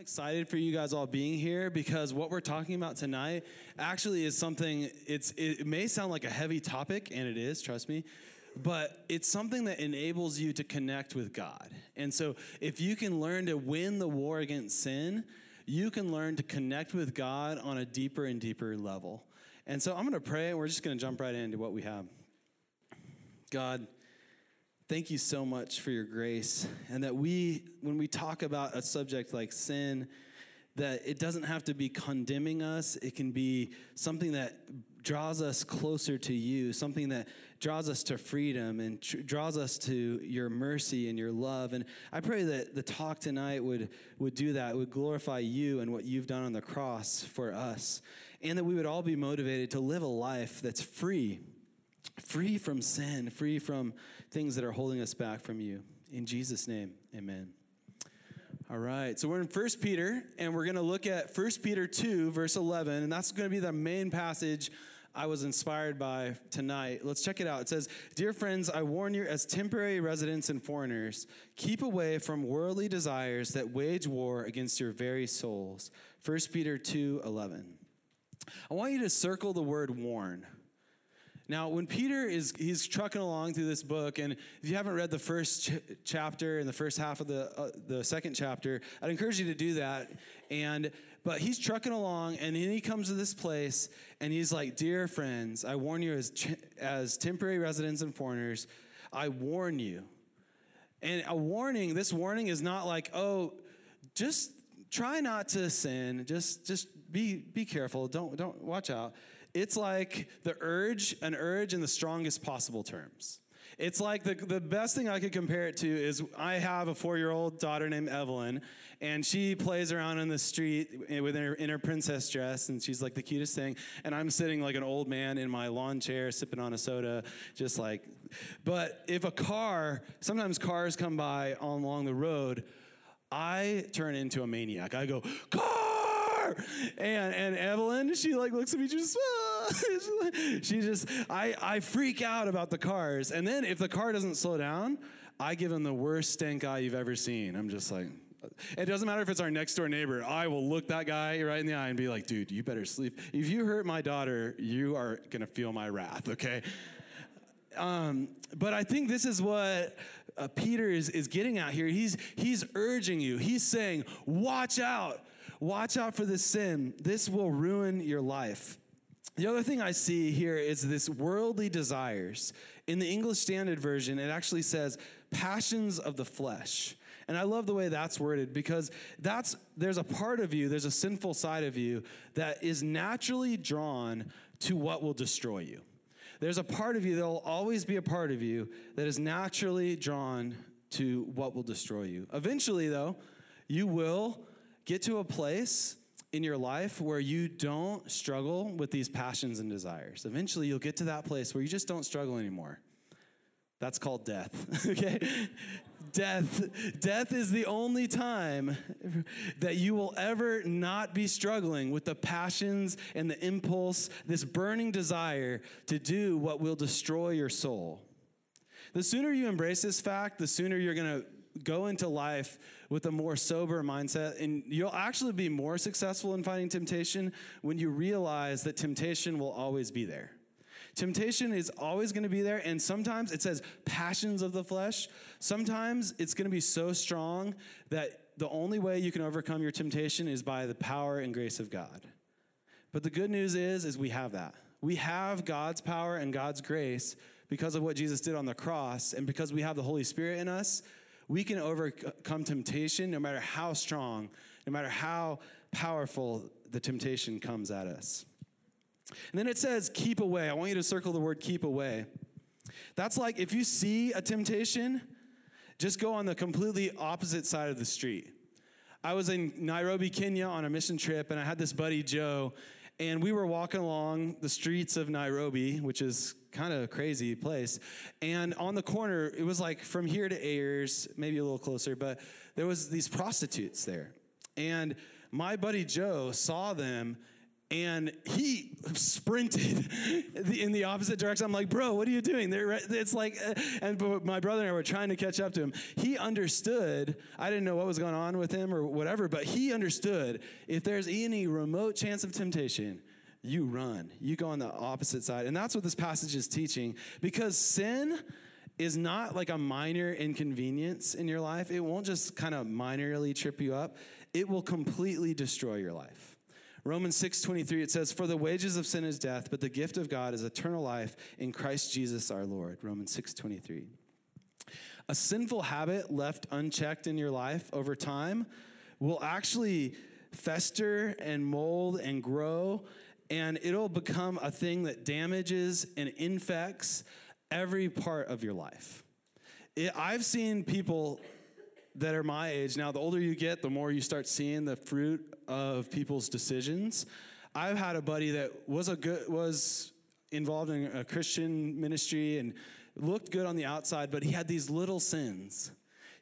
excited for you guys all being here because what we're talking about tonight actually is something it's it may sound like a heavy topic and it is trust me but it's something that enables you to connect with god. And so if you can learn to win the war against sin you can learn to connect with god on a deeper and deeper level. And so i'm going to pray and we're just going to jump right into what we have. God thank you so much for your grace and that we when we talk about a subject like sin that it doesn't have to be condemning us. It can be something that draws us closer to you something that draws us to freedom and tr- draws us to your mercy and your love. And i pray that the talk tonight would would do that would glorify you and what you've done on the cross for us. And that we would all be motivated to live a life that's free free from sin, free from things that are holding us back from you. In Jesus' name, amen. All right, so we're in 1 Peter, and we're going to look at 1 Peter 2, verse 11, and that's going to be the main passage I was inspired by tonight. Let's check it out. It says, Dear friends, I warn you as temporary residents and foreigners, keep away from worldly desires that wage war against your very souls. 1 Peter 2, 11. I want you to circle the word warn. Now, when Peter is he's trucking along through this book, and if you haven't read the first ch- chapter and the first half of the uh, the second chapter, I'd encourage you to do that. And but he's trucking along, and then he comes to this place, and he's like, "Dear friends, I warn you as ch- as temporary residents and foreigners, I warn you." And a warning, this warning is not like, "Oh, just try not to sin. Just just be be careful. Don't don't watch out. It's like the urge, an urge in the strongest possible terms. It's like the, the best thing I could compare it to is I have a four year old daughter named Evelyn, and she plays around in the street with her, in her princess dress, and she's like the cutest thing. And I'm sitting like an old man in my lawn chair sipping on a soda, just like. But if a car, sometimes cars come by along the road, I turn into a maniac. I go, car! And, and Evelyn, she like looks at me just, ah. she just, I, I freak out about the cars. And then if the car doesn't slow down, I give him the worst stank eye you've ever seen. I'm just like, it doesn't matter if it's our next door neighbor. I will look that guy right in the eye and be like, dude, you better sleep. If you hurt my daughter, you are going to feel my wrath, okay? Um, but I think this is what uh, Peter is, is getting at here. He's, he's urging you, he's saying, Watch out, watch out for this sin. This will ruin your life. The other thing I see here is this worldly desires. In the English Standard Version, it actually says passions of the flesh. And I love the way that's worded because that's there's a part of you, there's a sinful side of you that is naturally drawn to what will destroy you. There's a part of you, that'll always be a part of you that is naturally drawn to what will destroy you. Eventually, though, you will get to a place in your life where you don't struggle with these passions and desires. Eventually, you'll get to that place where you just don't struggle anymore. That's called death, okay? Death. Death is the only time that you will ever not be struggling with the passions and the impulse, this burning desire to do what will destroy your soul. The sooner you embrace this fact, the sooner you're going to go into life with a more sober mindset, and you'll actually be more successful in fighting temptation when you realize that temptation will always be there. Temptation is always going to be there, and sometimes it says passions of the flesh. Sometimes it's going to be so strong that the only way you can overcome your temptation is by the power and grace of God. But the good news is, is we have that. We have God's power and God's grace because of what Jesus did on the cross, and because we have the Holy Spirit in us, we can overcome temptation no matter how strong, no matter how powerful the temptation comes at us. And then it says, keep away. I want you to circle the word keep away. That's like if you see a temptation, just go on the completely opposite side of the street. I was in Nairobi, Kenya on a mission trip, and I had this buddy, Joe, and we were walking along the streets of Nairobi, which is kind of a crazy place. And on the corner, it was like from here to Ayers, maybe a little closer, but there was these prostitutes there. And my buddy Joe saw them and he sprinted in the opposite direction. I'm like, bro, what are you doing? It's like, uh, and my brother and I were trying to catch up to him. He understood. I didn't know what was going on with him or whatever, but he understood if there's any remote chance of temptation, you run. You go on the opposite side. And that's what this passage is teaching because sin is not like a minor inconvenience in your life. It won't just kind of minorly trip you up, it will completely destroy your life. Romans 6:23 it says for the wages of sin is death but the gift of God is eternal life in Christ Jesus our Lord. Romans 6:23. A sinful habit left unchecked in your life over time will actually fester and mold and grow and it'll become a thing that damages and infects every part of your life. It, I've seen people that are my age now, the older you get, the more you start seeing the fruit of people's decisions. I've had a buddy that was a good was involved in a Christian ministry and looked good on the outside, but he had these little sins.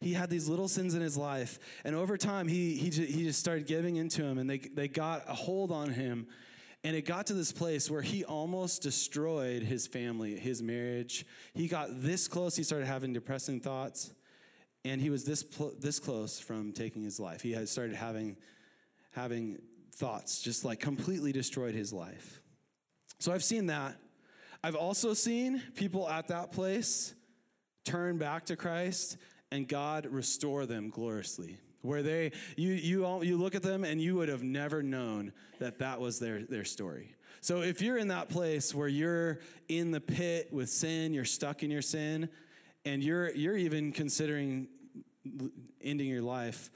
He had these little sins in his life, and over time, he he he just started giving into them, and they they got a hold on him, and it got to this place where he almost destroyed his family, his marriage. He got this close, he started having depressing thoughts, and he was this, pl- this close from taking his life. He had started having, having thoughts, just like completely destroyed his life. So I've seen that. I've also seen people at that place turn back to Christ and God restore them gloriously where they you you all, you look at them and you would have never known that that was their their story so if you're in that place where you're in the pit with sin you're stuck in your sin and you're you're even considering ending your life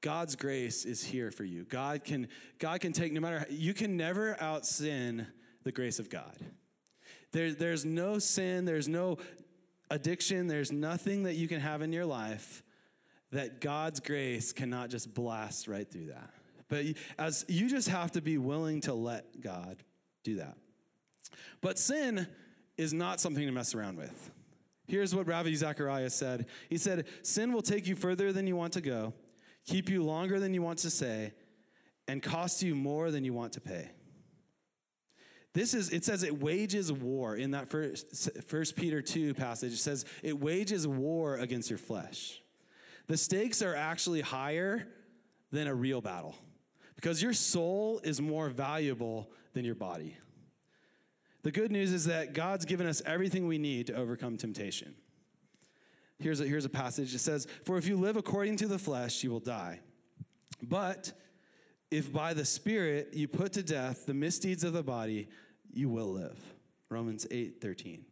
god's grace is here for you god can god can take no matter you can never out sin the grace of god there, there's no sin there's no addiction there's nothing that you can have in your life that God's grace cannot just blast right through that. But as you just have to be willing to let God do that. But sin is not something to mess around with. Here's what Ravi Zacharias said. He said, Sin will take you further than you want to go, keep you longer than you want to say, and cost you more than you want to pay. This is, it says it wages war in that first, first Peter 2 passage. It says it wages war against your flesh. The stakes are actually higher than a real battle because your soul is more valuable than your body. The good news is that God's given us everything we need to overcome temptation. Here's a, here's a passage. It says, For if you live according to the flesh, you will die. But if by the Spirit you put to death the misdeeds of the body, you will live. Romans 8 13.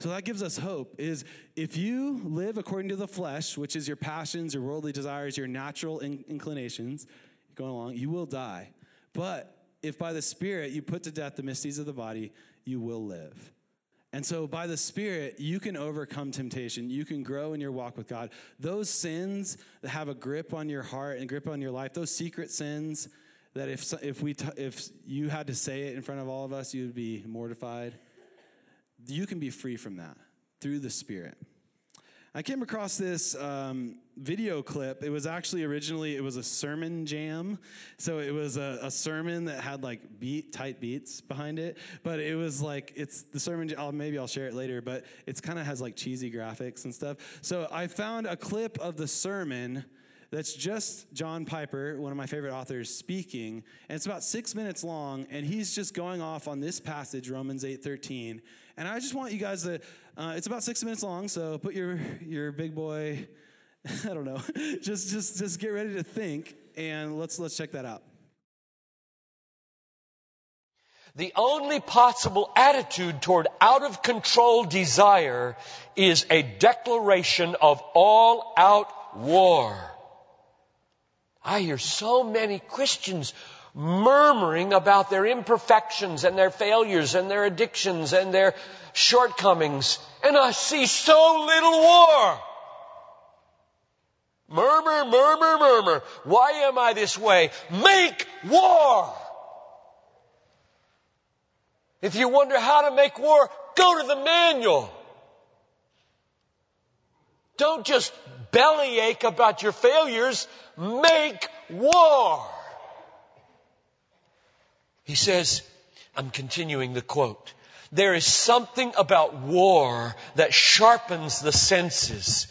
So that gives us hope is if you live according to the flesh, which is your passions, your worldly desires, your natural in- inclinations, going along, you will die. But if by the Spirit you put to death the misdeeds of the body, you will live. And so by the Spirit, you can overcome temptation. You can grow in your walk with God. Those sins that have a grip on your heart and grip on your life, those secret sins that if, if, we t- if you had to say it in front of all of us, you would be mortified you can be free from that through the Spirit. I came across this um, video clip. It was actually originally it was a sermon jam, so it was a, a, sermon that had like beat tight beats behind it. But it was like it's the sermon. I'll, maybe I'll share it later. But it's kind of has like cheesy graphics and stuff. So I found a clip of the sermon that's just John Piper, one of my favorite authors, speaking, and it's about six minutes long, and he's just going off on this passage, Romans eight thirteen, and I just want you guys to, uh, it's about six minutes long, so put your, your big boy, I don't know, just, just, just get ready to think, and let's, let's check that out. The only possible attitude toward out of control desire is a declaration of all out war. I hear so many Christians murmuring about their imperfections and their failures and their addictions and their shortcomings. And I see so little war. Murmur, murmur, murmur. Why am I this way? Make war! If you wonder how to make war, go to the manual. Don't just bellyache about your failures. Make war. He says, I'm continuing the quote. There is something about war that sharpens the senses.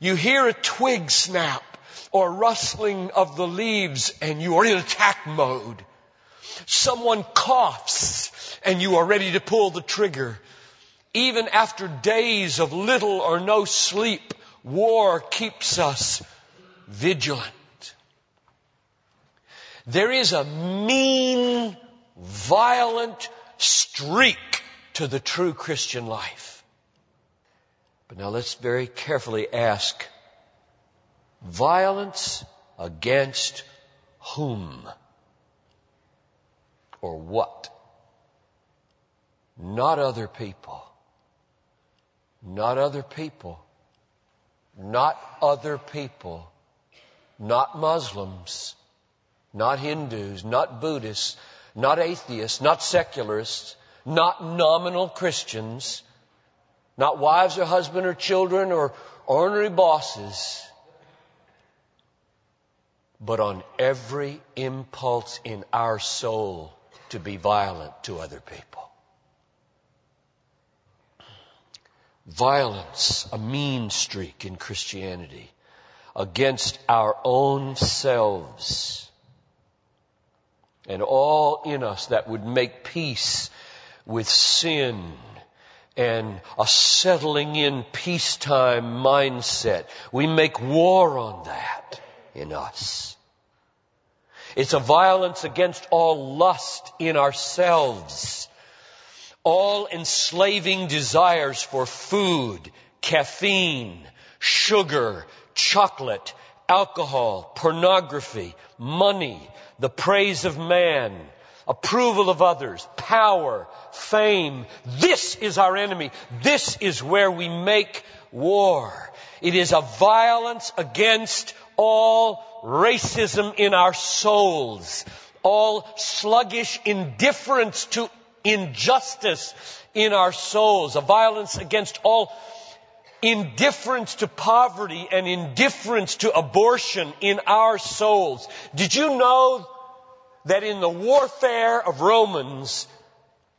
You hear a twig snap or rustling of the leaves and you are in attack mode. Someone coughs and you are ready to pull the trigger. Even after days of little or no sleep, war keeps us vigilant. There is a mean, violent streak to the true Christian life. But now let's very carefully ask, violence against whom? Or what? Not other people. Not other people. Not other people. Not Muslims. Not Hindus. Not Buddhists. Not atheists. Not secularists. Not nominal Christians. Not wives or husband or children or ornery bosses. But on every impulse in our soul to be violent to other people. violence, a mean streak in Christianity against our own selves and all in us that would make peace with sin and a settling in peacetime mindset. We make war on that in us. It's a violence against all lust in ourselves all enslaving desires for food, caffeine, sugar, chocolate, alcohol, pornography, money, the praise of man, approval of others, power, fame. This is our enemy. This is where we make war. It is a violence against all racism in our souls, all sluggish indifference to injustice in our souls, a violence against all indifference to poverty and indifference to abortion in our souls. Did you know that in the warfare of Romans,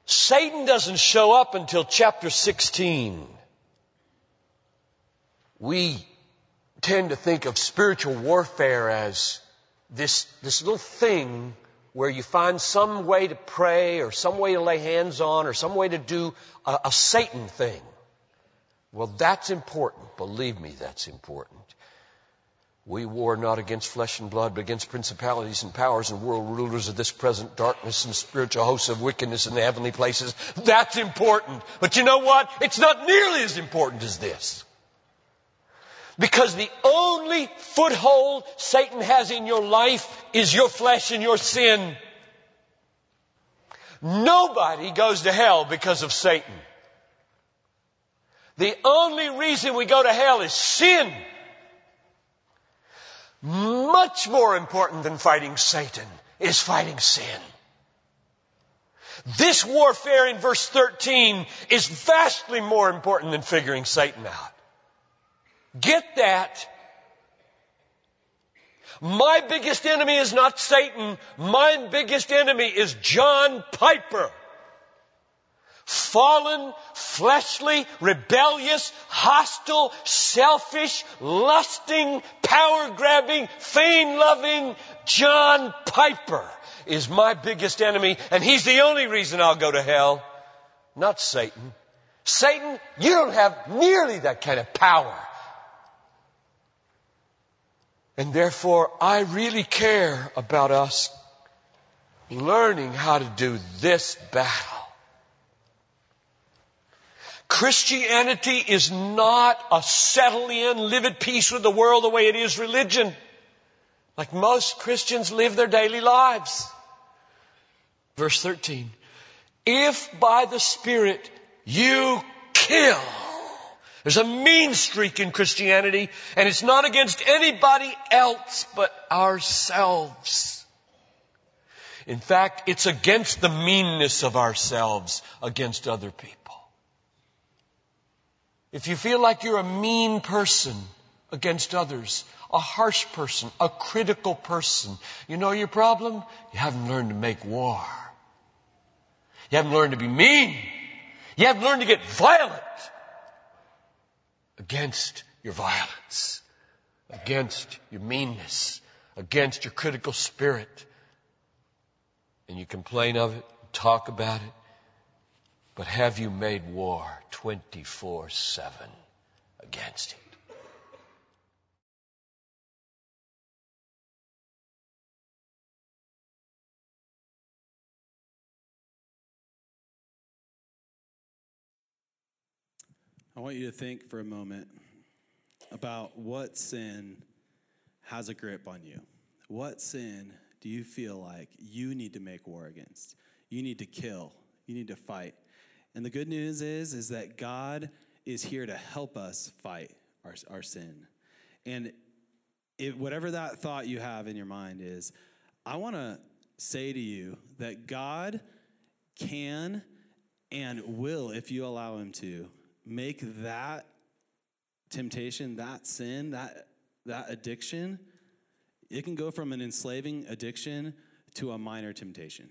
Satan doesn't show up until chapter 16? We tend to think of spiritual warfare as this, this little thing where you find some way to pray or some way to lay hands on or some way to do a, a Satan thing. Well, that's important. Believe me, that's important. We war not against flesh and blood, but against principalities and powers and world rulers of this present darkness and spiritual hosts of wickedness in the heavenly places. That's important. But you know what? It's not nearly as important as this. Because the only foothold Satan has in your life is your flesh and your sin. Nobody goes to hell because of Satan. The only reason we go to hell is sin. Much more important than fighting Satan is fighting sin. This warfare in verse 13 is vastly more important than figuring Satan out. Get that. My biggest enemy is not Satan. My biggest enemy is John Piper. Fallen, fleshly, rebellious, hostile, selfish, lusting, power grabbing, fame loving John Piper is my biggest enemy, and he's the only reason I'll go to hell, not Satan. Satan, you don't have nearly that kind of power. And therefore, I really care about us learning how to do this battle. Christianity is not a settle in, live at peace with the world the way it is religion. Like most Christians live their daily lives. Verse 13. If by the Spirit you kill there's a mean streak in Christianity, and it's not against anybody else but ourselves. In fact, it's against the meanness of ourselves against other people. If you feel like you're a mean person against others, a harsh person, a critical person, you know your problem? You haven't learned to make war You haven't learned to be mean. You haven't learned to get violent against your violence, against your meanness, against your critical spirit. And you complain of it, talk about it. But have you made war 24 7 against it? I want you to think for a moment about what sin has a grip on you. What sin do you feel like you need to make war against? You need to kill. You need to fight. And the good news is is that God is here to help us fight our, our sin. And it, whatever that thought you have in your mind is, I want to say to you that God can and will, if you allow Him to, make that temptation, that sin, that, that addiction, it can go from an enslaving addiction to a minor temptation.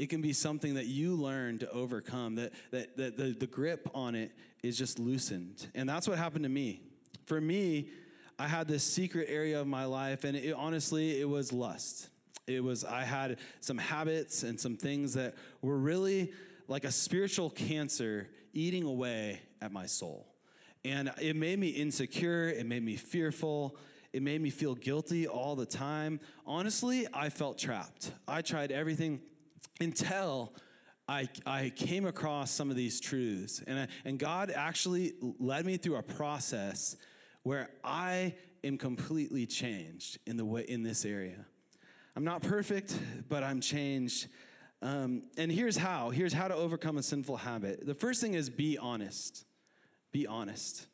It can be something that you learn to overcome, that, that, that the, the grip on it is just loosened. And that's what happened to me. For me, I had this secret area of my life, and it, honestly, it was lust. It was, I had some habits and some things that were really like a spiritual cancer eating away at my soul. And it made me insecure, it made me fearful, it made me feel guilty all the time. Honestly, I felt trapped. I tried everything until I, I came across some of these truths. And, I, and God actually led me through a process where I am completely changed in, the way, in this area. I'm not perfect, but I'm changed. Um, and here's how here's how to overcome a sinful habit. The first thing is be honest. Be honest.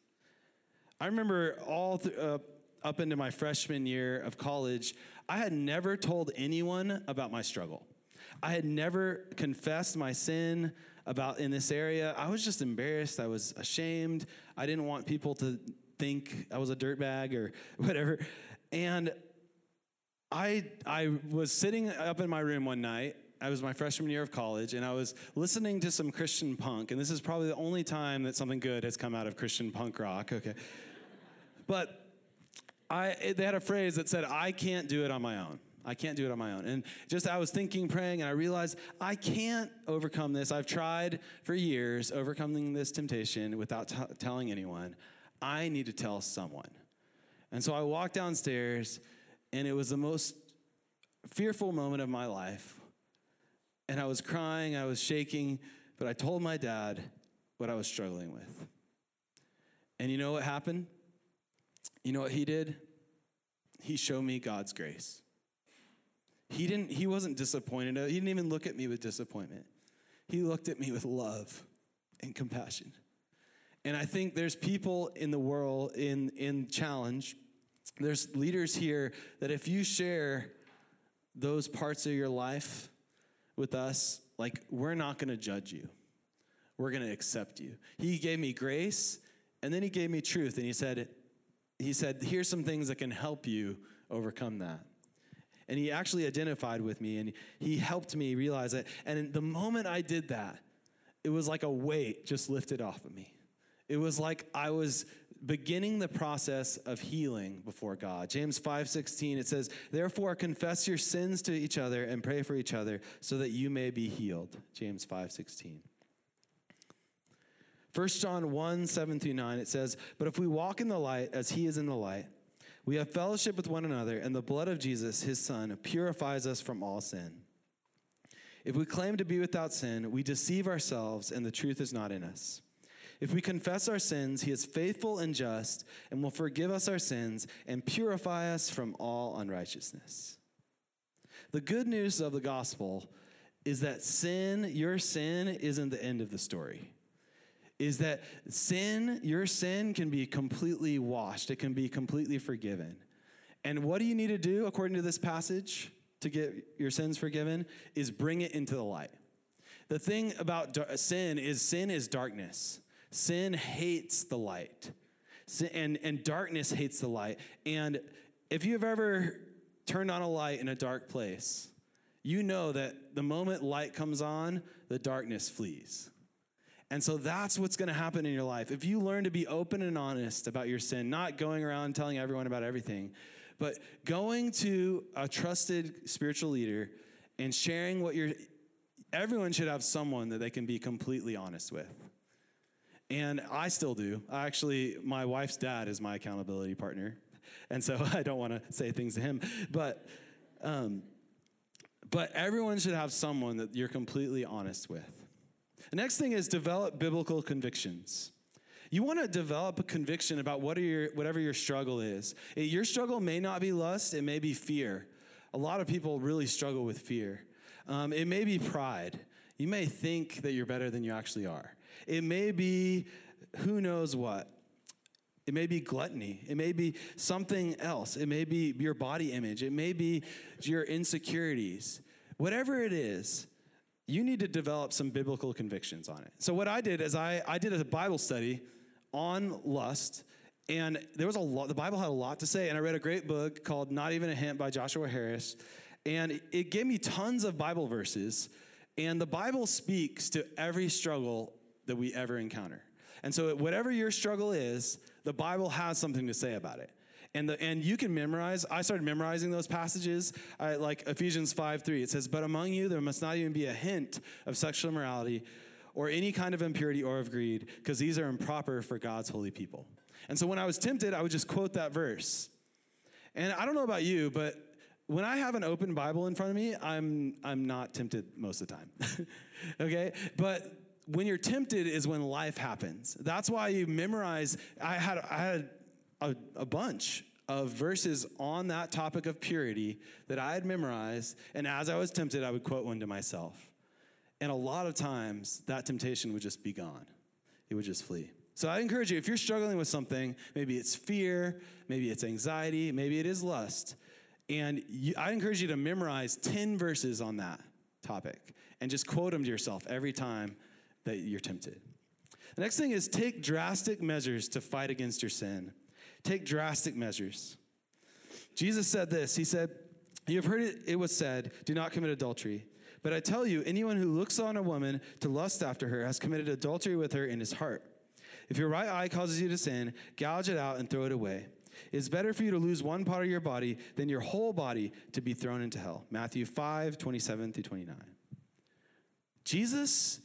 I remember all th- uh, up into my freshman year of college, I had never told anyone about my struggle. I had never confessed my sin about in this area. I was just embarrassed. I was ashamed. I didn't want people to think I was a dirtbag or whatever. And I I was sitting up in my room one night. I was my freshman year of college, and I was listening to some Christian punk. And this is probably the only time that something good has come out of Christian punk rock. Okay, but I they had a phrase that said, "I can't do it on my own." I can't do it on my own. And just I was thinking, praying, and I realized I can't overcome this. I've tried for years overcoming this temptation without t- telling anyone. I need to tell someone. And so I walked downstairs, and it was the most fearful moment of my life. And I was crying, I was shaking, but I told my dad what I was struggling with. And you know what happened? You know what he did? He showed me God's grace. He didn't he wasn't disappointed. He didn't even look at me with disappointment. He looked at me with love and compassion. And I think there's people in the world in in challenge there's leaders here that if you share those parts of your life with us, like we're not going to judge you. We're going to accept you. He gave me grace and then he gave me truth and he said he said here's some things that can help you overcome that. And he actually identified with me and he helped me realize it. And the moment I did that, it was like a weight just lifted off of me. It was like I was beginning the process of healing before God. James 5:16 it says, "Therefore confess your sins to each other and pray for each other so that you may be healed." James 5:16. 1 John 1, 7 through 9, it says, But if we walk in the light as he is in the light, we have fellowship with one another, and the blood of Jesus, his Son, purifies us from all sin. If we claim to be without sin, we deceive ourselves, and the truth is not in us. If we confess our sins, he is faithful and just, and will forgive us our sins and purify us from all unrighteousness. The good news of the gospel is that sin, your sin, isn't the end of the story is that sin, your sin can be completely washed, it can be completely forgiven. And what do you need to do, according to this passage, to get your sins forgiven? Is bring it into the light. The thing about sin is sin is darkness. Sin hates the light. Sin, and, and darkness hates the light. And if you've ever turned on a light in a dark place, you know that the moment light comes on, the darkness flees. And so that's what's going to happen in your life. If you learn to be open and honest about your sin, not going around telling everyone about everything, but going to a trusted spiritual leader and sharing what you're, everyone should have someone that they can be completely honest with. And I still do. I actually, my wife's dad is my accountability partner. And so I don't want to say things to him. But, um, but everyone should have someone that you're completely honest with. The next thing is develop biblical convictions. You want to develop a conviction about what your, whatever your struggle is. Your struggle may not be lust, it may be fear. A lot of people really struggle with fear. Um, it may be pride. You may think that you're better than you actually are. It may be who knows what. It may be gluttony. It may be something else. It may be your body image. It may be your insecurities. Whatever it is, you need to develop some biblical convictions on it. So, what I did is I, I did a Bible study on lust, and there was a lot, the Bible had a lot to say. And I read a great book called Not Even a Hint by Joshua Harris, and it gave me tons of Bible verses. And the Bible speaks to every struggle that we ever encounter. And so, whatever your struggle is, the Bible has something to say about it. And, the, and you can memorize. I started memorizing those passages, I, like Ephesians 5 3. It says, But among you there must not even be a hint of sexual immorality or any kind of impurity or of greed, because these are improper for God's holy people. And so when I was tempted, I would just quote that verse. And I don't know about you, but when I have an open Bible in front of me, I'm, I'm not tempted most of the time. okay? But when you're tempted is when life happens. That's why you memorize. I had, I had a, a bunch of verses on that topic of purity that I had memorized. And as I was tempted, I would quote one to myself. And a lot of times, that temptation would just be gone, it would just flee. So I encourage you, if you're struggling with something, maybe it's fear, maybe it's anxiety, maybe it is lust, and you, I encourage you to memorize 10 verses on that topic and just quote them to yourself every time that you're tempted. The next thing is take drastic measures to fight against your sin. Take drastic measures. Jesus said this He said, You have heard it, it was said, do not commit adultery. But I tell you, anyone who looks on a woman to lust after her has committed adultery with her in his heart. If your right eye causes you to sin, gouge it out and throw it away. It's better for you to lose one part of your body than your whole body to be thrown into hell. Matthew 5, 27 through 29. Jesus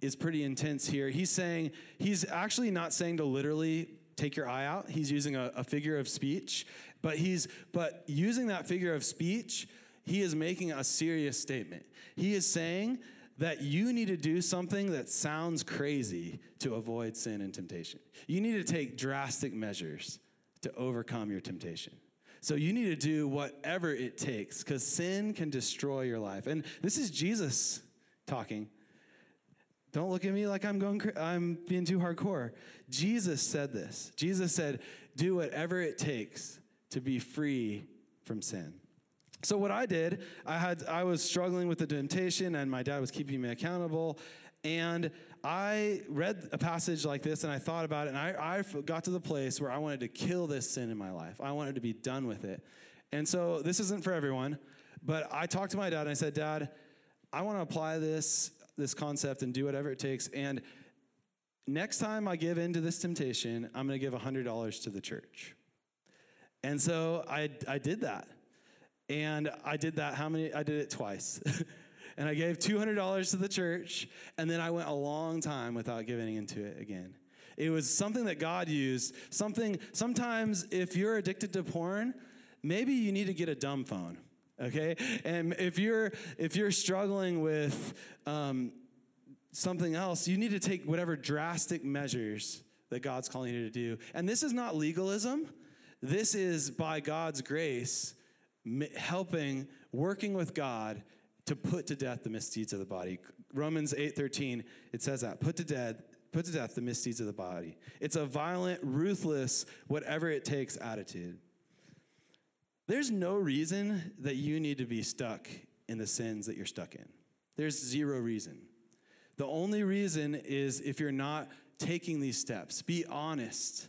is pretty intense here. He's saying, he's actually not saying to literally take your eye out. He's using a, a figure of speech, but he's but using that figure of speech he is making a serious statement. He is saying that you need to do something that sounds crazy to avoid sin and temptation. You need to take drastic measures to overcome your temptation. So you need to do whatever it takes because sin can destroy your life. And this is Jesus talking. Don't look at me like I'm going I'm being too hardcore. Jesus said this. Jesus said, "Do whatever it takes to be free from sin." So what I did, I had I was struggling with the temptation and my dad was keeping me accountable and I read a passage like this and I thought about it and I, I got to the place where I wanted to kill this sin in my life. I wanted to be done with it. And so this isn't for everyone, but I talked to my dad and I said, "Dad, I want to apply this this concept and do whatever it takes and next time I give in to this temptation, I'm going to give $100 to the church." And so I I did that. And I did that how many? I did it twice. and I gave $200 to the church, and then I went a long time without giving into it again. It was something that God used. Something, sometimes if you're addicted to porn, maybe you need to get a dumb phone okay and if you're if you're struggling with um, something else you need to take whatever drastic measures that god's calling you to do and this is not legalism this is by god's grace helping, working with God to put to death the misdeeds of the body. Romans 8:13, it says that, put to death put to death the misdeeds of the body. It's a violent, ruthless, whatever it takes attitude. There's no reason that you need to be stuck in the sins that you're stuck in. There's zero reason. The only reason is if you're not taking these steps. Be honest.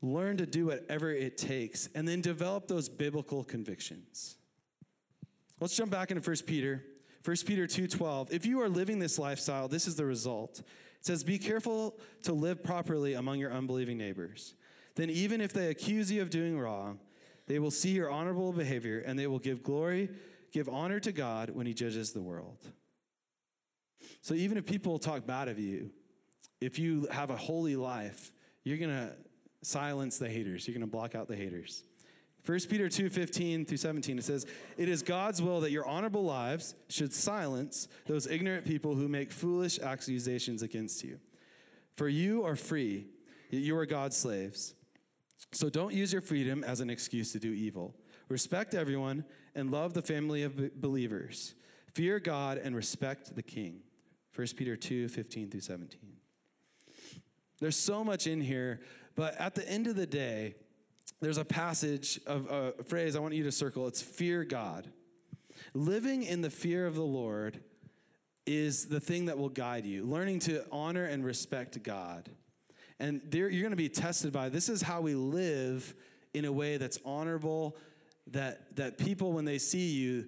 Learn to do whatever it takes, and then develop those biblical convictions. Let's jump back into 1 Peter. 1 Peter 2:12. If you are living this lifestyle, this is the result. It says, "Be careful to live properly among your unbelieving neighbors. Then even if they accuse you of doing wrong, they will see your honorable behavior and they will give glory, give honor to God when he judges the world." So even if people talk bad of you, if you have a holy life, you're going to silence the haters. You're going to block out the haters. 1 Peter 2 15 through 17, it says, It is God's will that your honorable lives should silence those ignorant people who make foolish accusations against you. For you are free, yet you are God's slaves. So don't use your freedom as an excuse to do evil. Respect everyone and love the family of believers. Fear God and respect the king. 1 Peter 2 15 through 17. There's so much in here, but at the end of the day, there's a passage of a phrase I want you to circle. It's fear God. Living in the fear of the Lord is the thing that will guide you. Learning to honor and respect God. And you're going to be tested by this is how we live in a way that's honorable, that, that people, when they see you,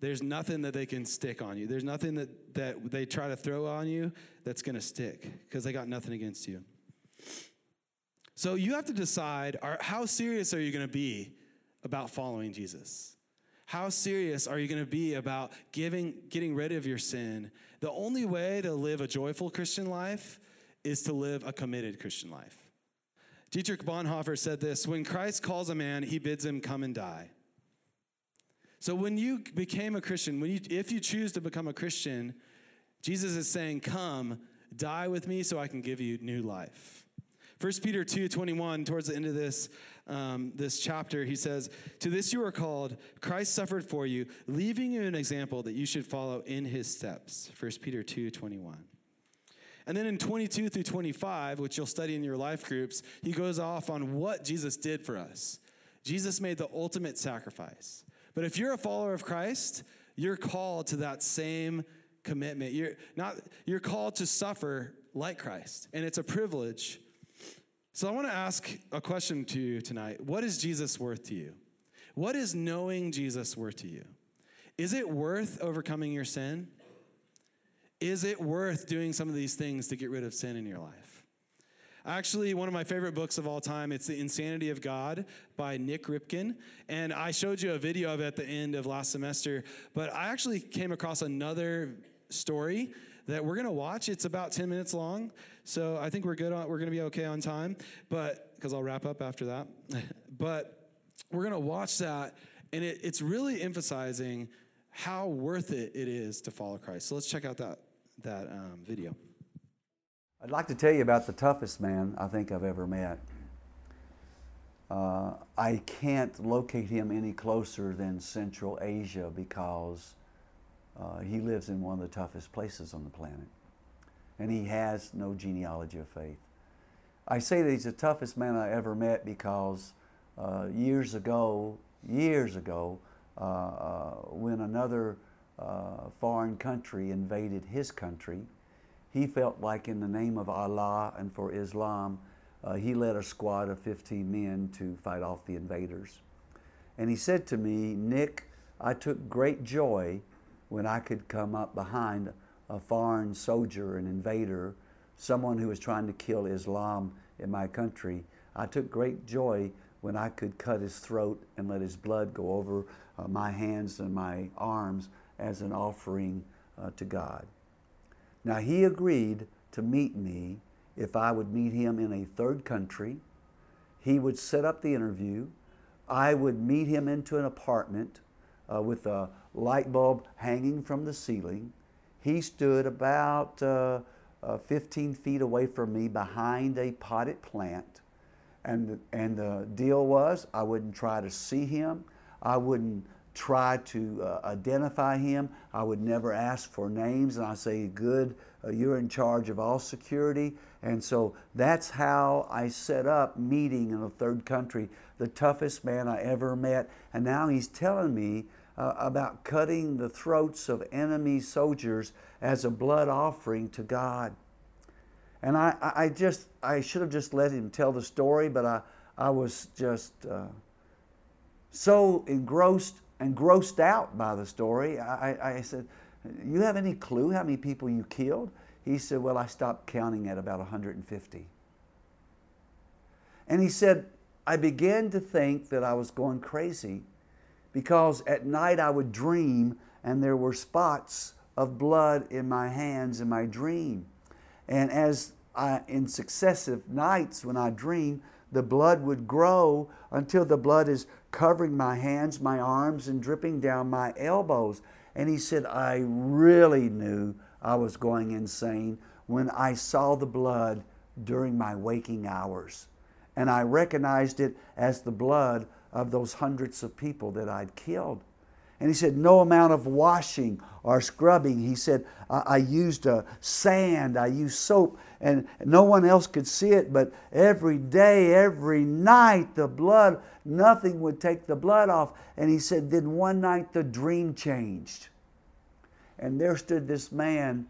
there's nothing that they can stick on you. There's nothing that, that they try to throw on you that's going to stick because they got nothing against you. So you have to decide are, how serious are you going to be about following Jesus? How serious are you going to be about giving, getting rid of your sin? The only way to live a joyful Christian life is to live a committed Christian life. Dietrich Bonhoeffer said this When Christ calls a man, he bids him come and die. So when you became a Christian, when you, if you choose to become a Christian, Jesus is saying, Come, die with me so I can give you new life. 1 Peter 2 21, towards the end of this, um, this chapter, he says, To this you are called, Christ suffered for you, leaving you an example that you should follow in his steps. 1 Peter 2 21. And then in 22 through 25, which you'll study in your life groups, he goes off on what Jesus did for us. Jesus made the ultimate sacrifice. But if you're a follower of Christ, you're called to that same commitment. You're not you're called to suffer like Christ, and it's a privilege. So I want to ask a question to you tonight. What is Jesus worth to you? What is knowing Jesus worth to you? Is it worth overcoming your sin? Is it worth doing some of these things to get rid of sin in your life? Actually, one of my favorite books of all time, it's The Insanity of God by Nik Ripken. And I showed you a video of it at the end of last semester, but I actually came across another story that we're going to watch. It's about 10 minutes long. So I think we're good on, we're going to be okay on time, but because I'll wrap up after that. but we're going to watch that and it, it's really emphasizing how worth it it is to follow Christ. So let's check out that that um, video. I'd like to tell you about the toughest man I think I've ever met. Uh, I can't locate him any closer than Central Asia because uh, he lives in one of the toughest places on the planet. And he has no genealogy of faith. I say that he's the toughest man I ever met because uh, years ago, years ago, uh, uh, when another uh, foreign country invaded his country, he felt like in the name of Allah and for Islam, uh, he led a squad of 15 men to fight off the invaders. And he said to me, Nick, I took great joy when I could come up behind a foreign soldier, an invader, someone who was trying to kill Islam in my country. I took great joy when I could cut his throat and let his blood go over uh, my hands and my arms as an offering uh, to God. Now, he agreed to meet me if I would meet him in a third country. He would set up the interview. I would meet him into an apartment uh, with a light bulb hanging from the ceiling. He stood about uh, uh, 15 feet away from me behind a potted plant. And, and the deal was I wouldn't try to see him. I wouldn't try to uh, identify him. I would never ask for names, and I say, Good, uh, you're in charge of all security. And so that's how I set up meeting in a third country, the toughest man I ever met. And now he's telling me uh, about cutting the throats of enemy soldiers as a blood offering to God. And I, I just, I should have just let him tell the story, but I, I was just uh, so engrossed and grossed out by the story. I, I said, You have any clue how many people you killed? He said, Well, I stopped counting at about 150. And he said, I began to think that I was going crazy because at night I would dream and there were spots of blood in my hands in my dream. And as I, in successive nights when I dream, the blood would grow until the blood is covering my hands, my arms, and dripping down my elbows. And he said, I really knew I was going insane when I saw the blood during my waking hours. And I recognized it as the blood of those hundreds of people that I'd killed. And he said, no amount of washing or scrubbing. He said, I, I used uh, sand, I used soap, and no one else could see it, but every day, every night, the blood, nothing would take the blood off. And he said, then one night the dream changed. And there stood this man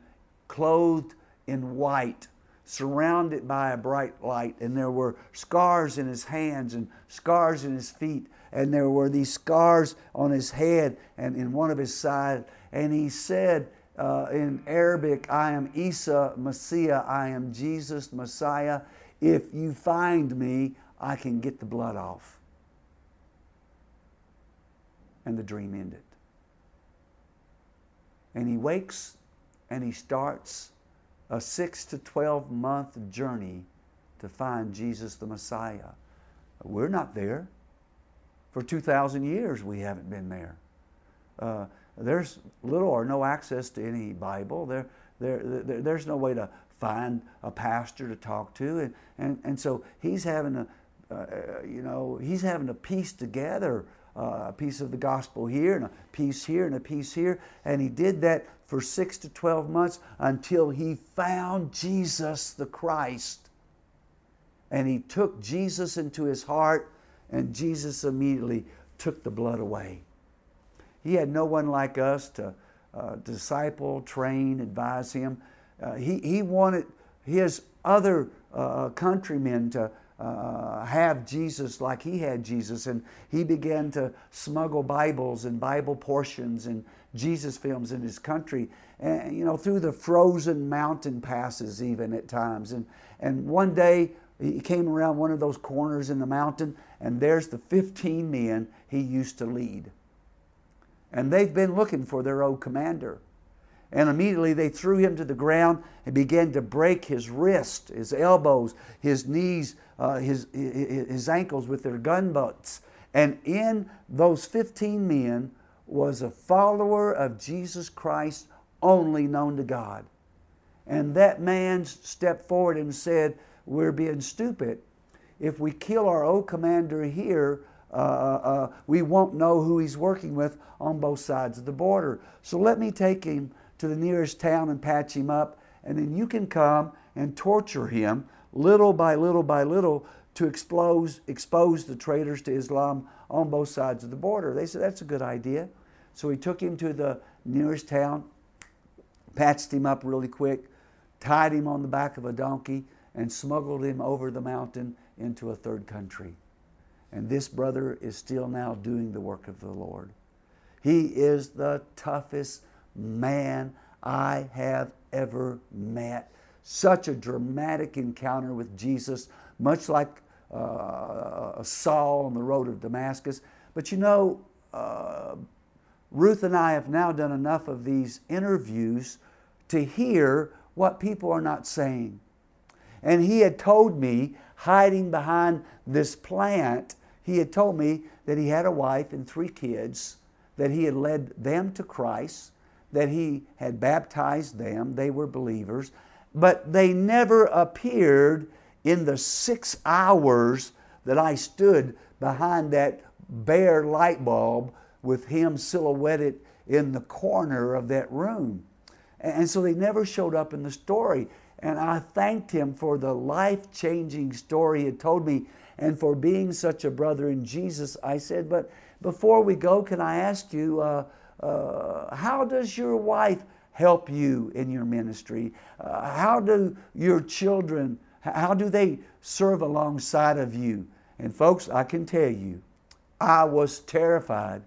clothed in white, surrounded by a bright light, and there were scars in his hands and scars in his feet and there were these scars on his head and in one of his side. And he said uh, in Arabic, I am Isa Messiah, I am Jesus Messiah. If you find me, I can get the blood off. And the dream ended. And he wakes and he starts a six to 12 month journey to find Jesus the Messiah. We're not there. For 2,000 years, we haven't been there. Uh, there's little or no access to any Bible. There, there, there, there's no way to find a pastor to talk to. And, and, and so he's having a, uh, you know, he's having to piece together uh, a piece of the gospel here and a piece here and a piece here. And he did that for six to 12 months until he found Jesus the Christ. And he took Jesus into his heart and Jesus immediately took the blood away. He had no one like us to uh, disciple, train, advise him. Uh, he, he wanted his other uh, countrymen to uh, have Jesus like he had Jesus, and he began to smuggle Bibles and Bible portions and Jesus films in his country, and you know through the frozen mountain passes even at times. And and one day he came around one of those corners in the mountain, and there's the 15 men he used to lead. And they've been looking for their old commander. And immediately they threw him to the ground and began to break his wrist, his elbows, his knees, uh, his, his ankles with their gun butts. And in those 15 men was a follower of Jesus Christ only known to God. And that man stepped forward and said, we're being stupid. If we kill our old commander here, uh, uh, uh, we won't know who he's working with on both sides of the border. So let me take him to the nearest town and patch him up, and then you can come and torture him little by little by little to expose, expose the traitors to Islam on both sides of the border. They said, That's a good idea. So he took him to the nearest town, patched him up really quick, tied him on the back of a donkey, and smuggled him over the mountain into a third country. And this brother is still now doing the work of the Lord. He is the toughest man I have ever met. Such a dramatic encounter with Jesus, much like uh, Saul on the road of Damascus. But you know, uh, Ruth and I have now done enough of these interviews to hear what people are not saying. And he had told me, hiding behind this plant, he had told me that he had a wife and three kids, that he had led them to Christ, that he had baptized them, they were believers, but they never appeared in the six hours that I stood behind that bare light bulb with him silhouetted in the corner of that room. And so they never showed up in the story. And I thanked him for the life changing story he had told me and for being such a brother in Jesus. I said, But before we go, can I ask you, uh, uh, how does your wife help you in your ministry? Uh, how do your children, how do they serve alongside of you? And folks, I can tell you, I was terrified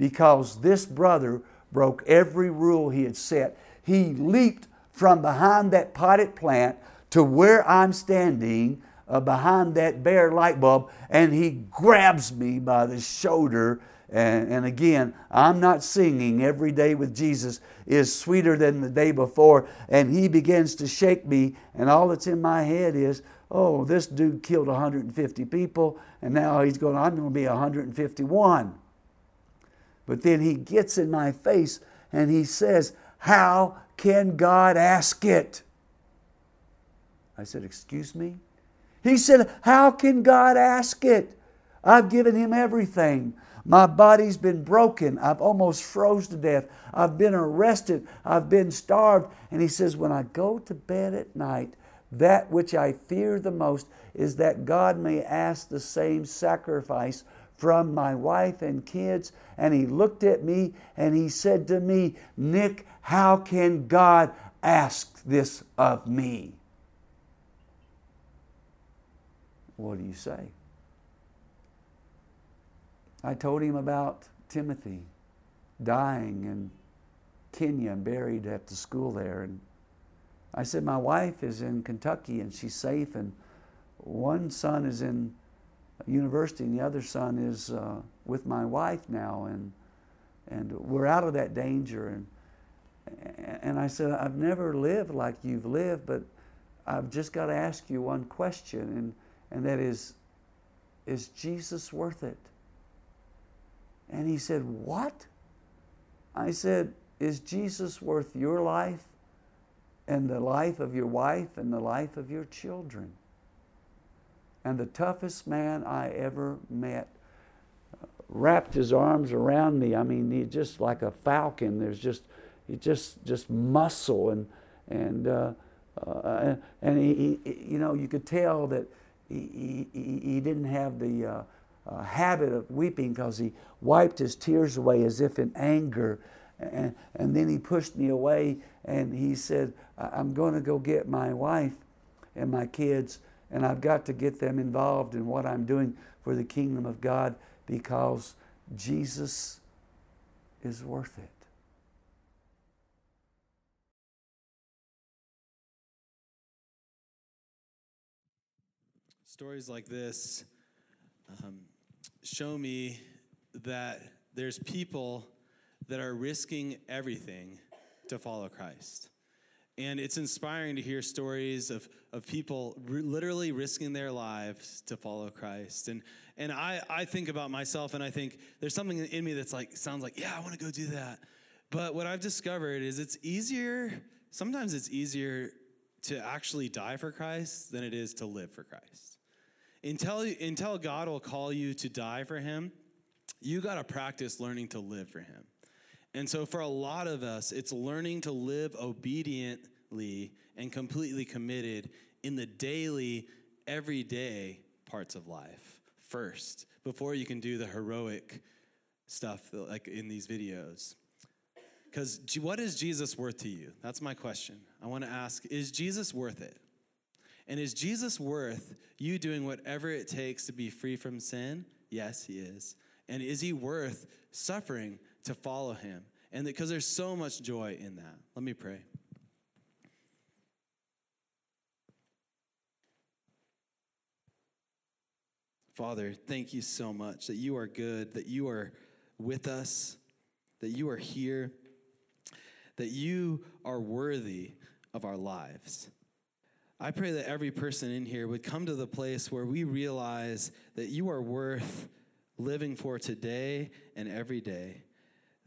because this brother broke every rule he had set. He leaped from behind that potted plant to where I'm standing uh, behind that bare light bulb, and he grabs me by the shoulder. And, and again, I'm not singing every day with Jesus is sweeter than the day before. And he begins to shake me, and all that's in my head is, oh, this dude killed 150 people, and now he's going, I'm going to be 151. But then he gets in my face and he says, How can God ask it? I said, Excuse me? He said, How can God ask it? I've given him everything. My body's been broken. I've almost froze to death. I've been arrested. I've been starved. And he says, When I go to bed at night, that which I fear the most is that God may ask the same sacrifice from my wife and kids. And he looked at me and he said to me, Nik, how can God ask this of me? What do you say? I told him about Timothy dying in Kenya and buried at the school there. And I said, My wife is in Kentucky and she's safe, and one son is in university and the other son is uh, with my wife now, and, and we're out of that danger. And, and I said, I've never lived like you've lived, but I've just got to ask you one question, and, and that is, is Jesus worth it? And he said, What? I said, Is Jesus worth your life and the life of your wife and the life of your children? And the toughest man I ever met uh, wrapped his arms around me. I mean, he just like a falcon. There's just, he just, just muscle and, and, uh, uh, and he, he, you know, you could tell that he, he, he didn't have the, uh, uh, habit of weeping because he wiped his tears away as if in anger. And, and then he pushed me away and he said, I'm going to go get my wife and my kids, and I've got to get them involved in what I'm doing for the kingdom of God because Jesus is worth it. Stories like this um, show me that there's people that are risking everything to follow Christ. And it's inspiring to hear stories of, of people literally risking their lives to follow Christ. And, and I, I think about myself and I think there's something in me that's like, sounds like, yeah, I want to go do that. But what I've discovered is it's easier, sometimes it's easier to actually die for Christ than it is to live for Christ. Until, until God will call you to die for Him, you got to practice learning to live for Him. And so, for a lot of us, it's learning to live obediently and completely committed in the daily, everyday parts of life first, before you can do the heroic stuff like in these videos. Because what is Jesus worth to you? That's my question. I want to ask Is Jesus worth it? And is Jesus worth you doing whatever it takes to be free from sin? Yes, he is. And is he worth suffering to follow him? And because there's so much joy in that. Let me pray. Father, thank you so much that you are good, that you are with us, that you are here, that you are worthy of our lives. I pray that every person in here would come to the place where we realize that you are worth living for today and every day.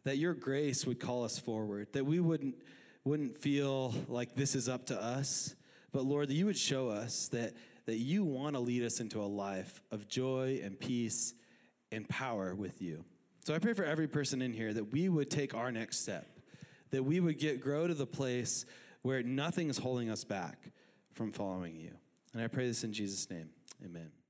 That your grace would call us forward, that we wouldn't, wouldn't feel like this is up to us, but Lord, that you would show us that, that you want to lead us into a life of joy and peace and power with you. So I pray for every person in here that we would take our next step, that we would get grow to the place where nothing is holding us back from following you. And I pray this in Jesus' name. Amen.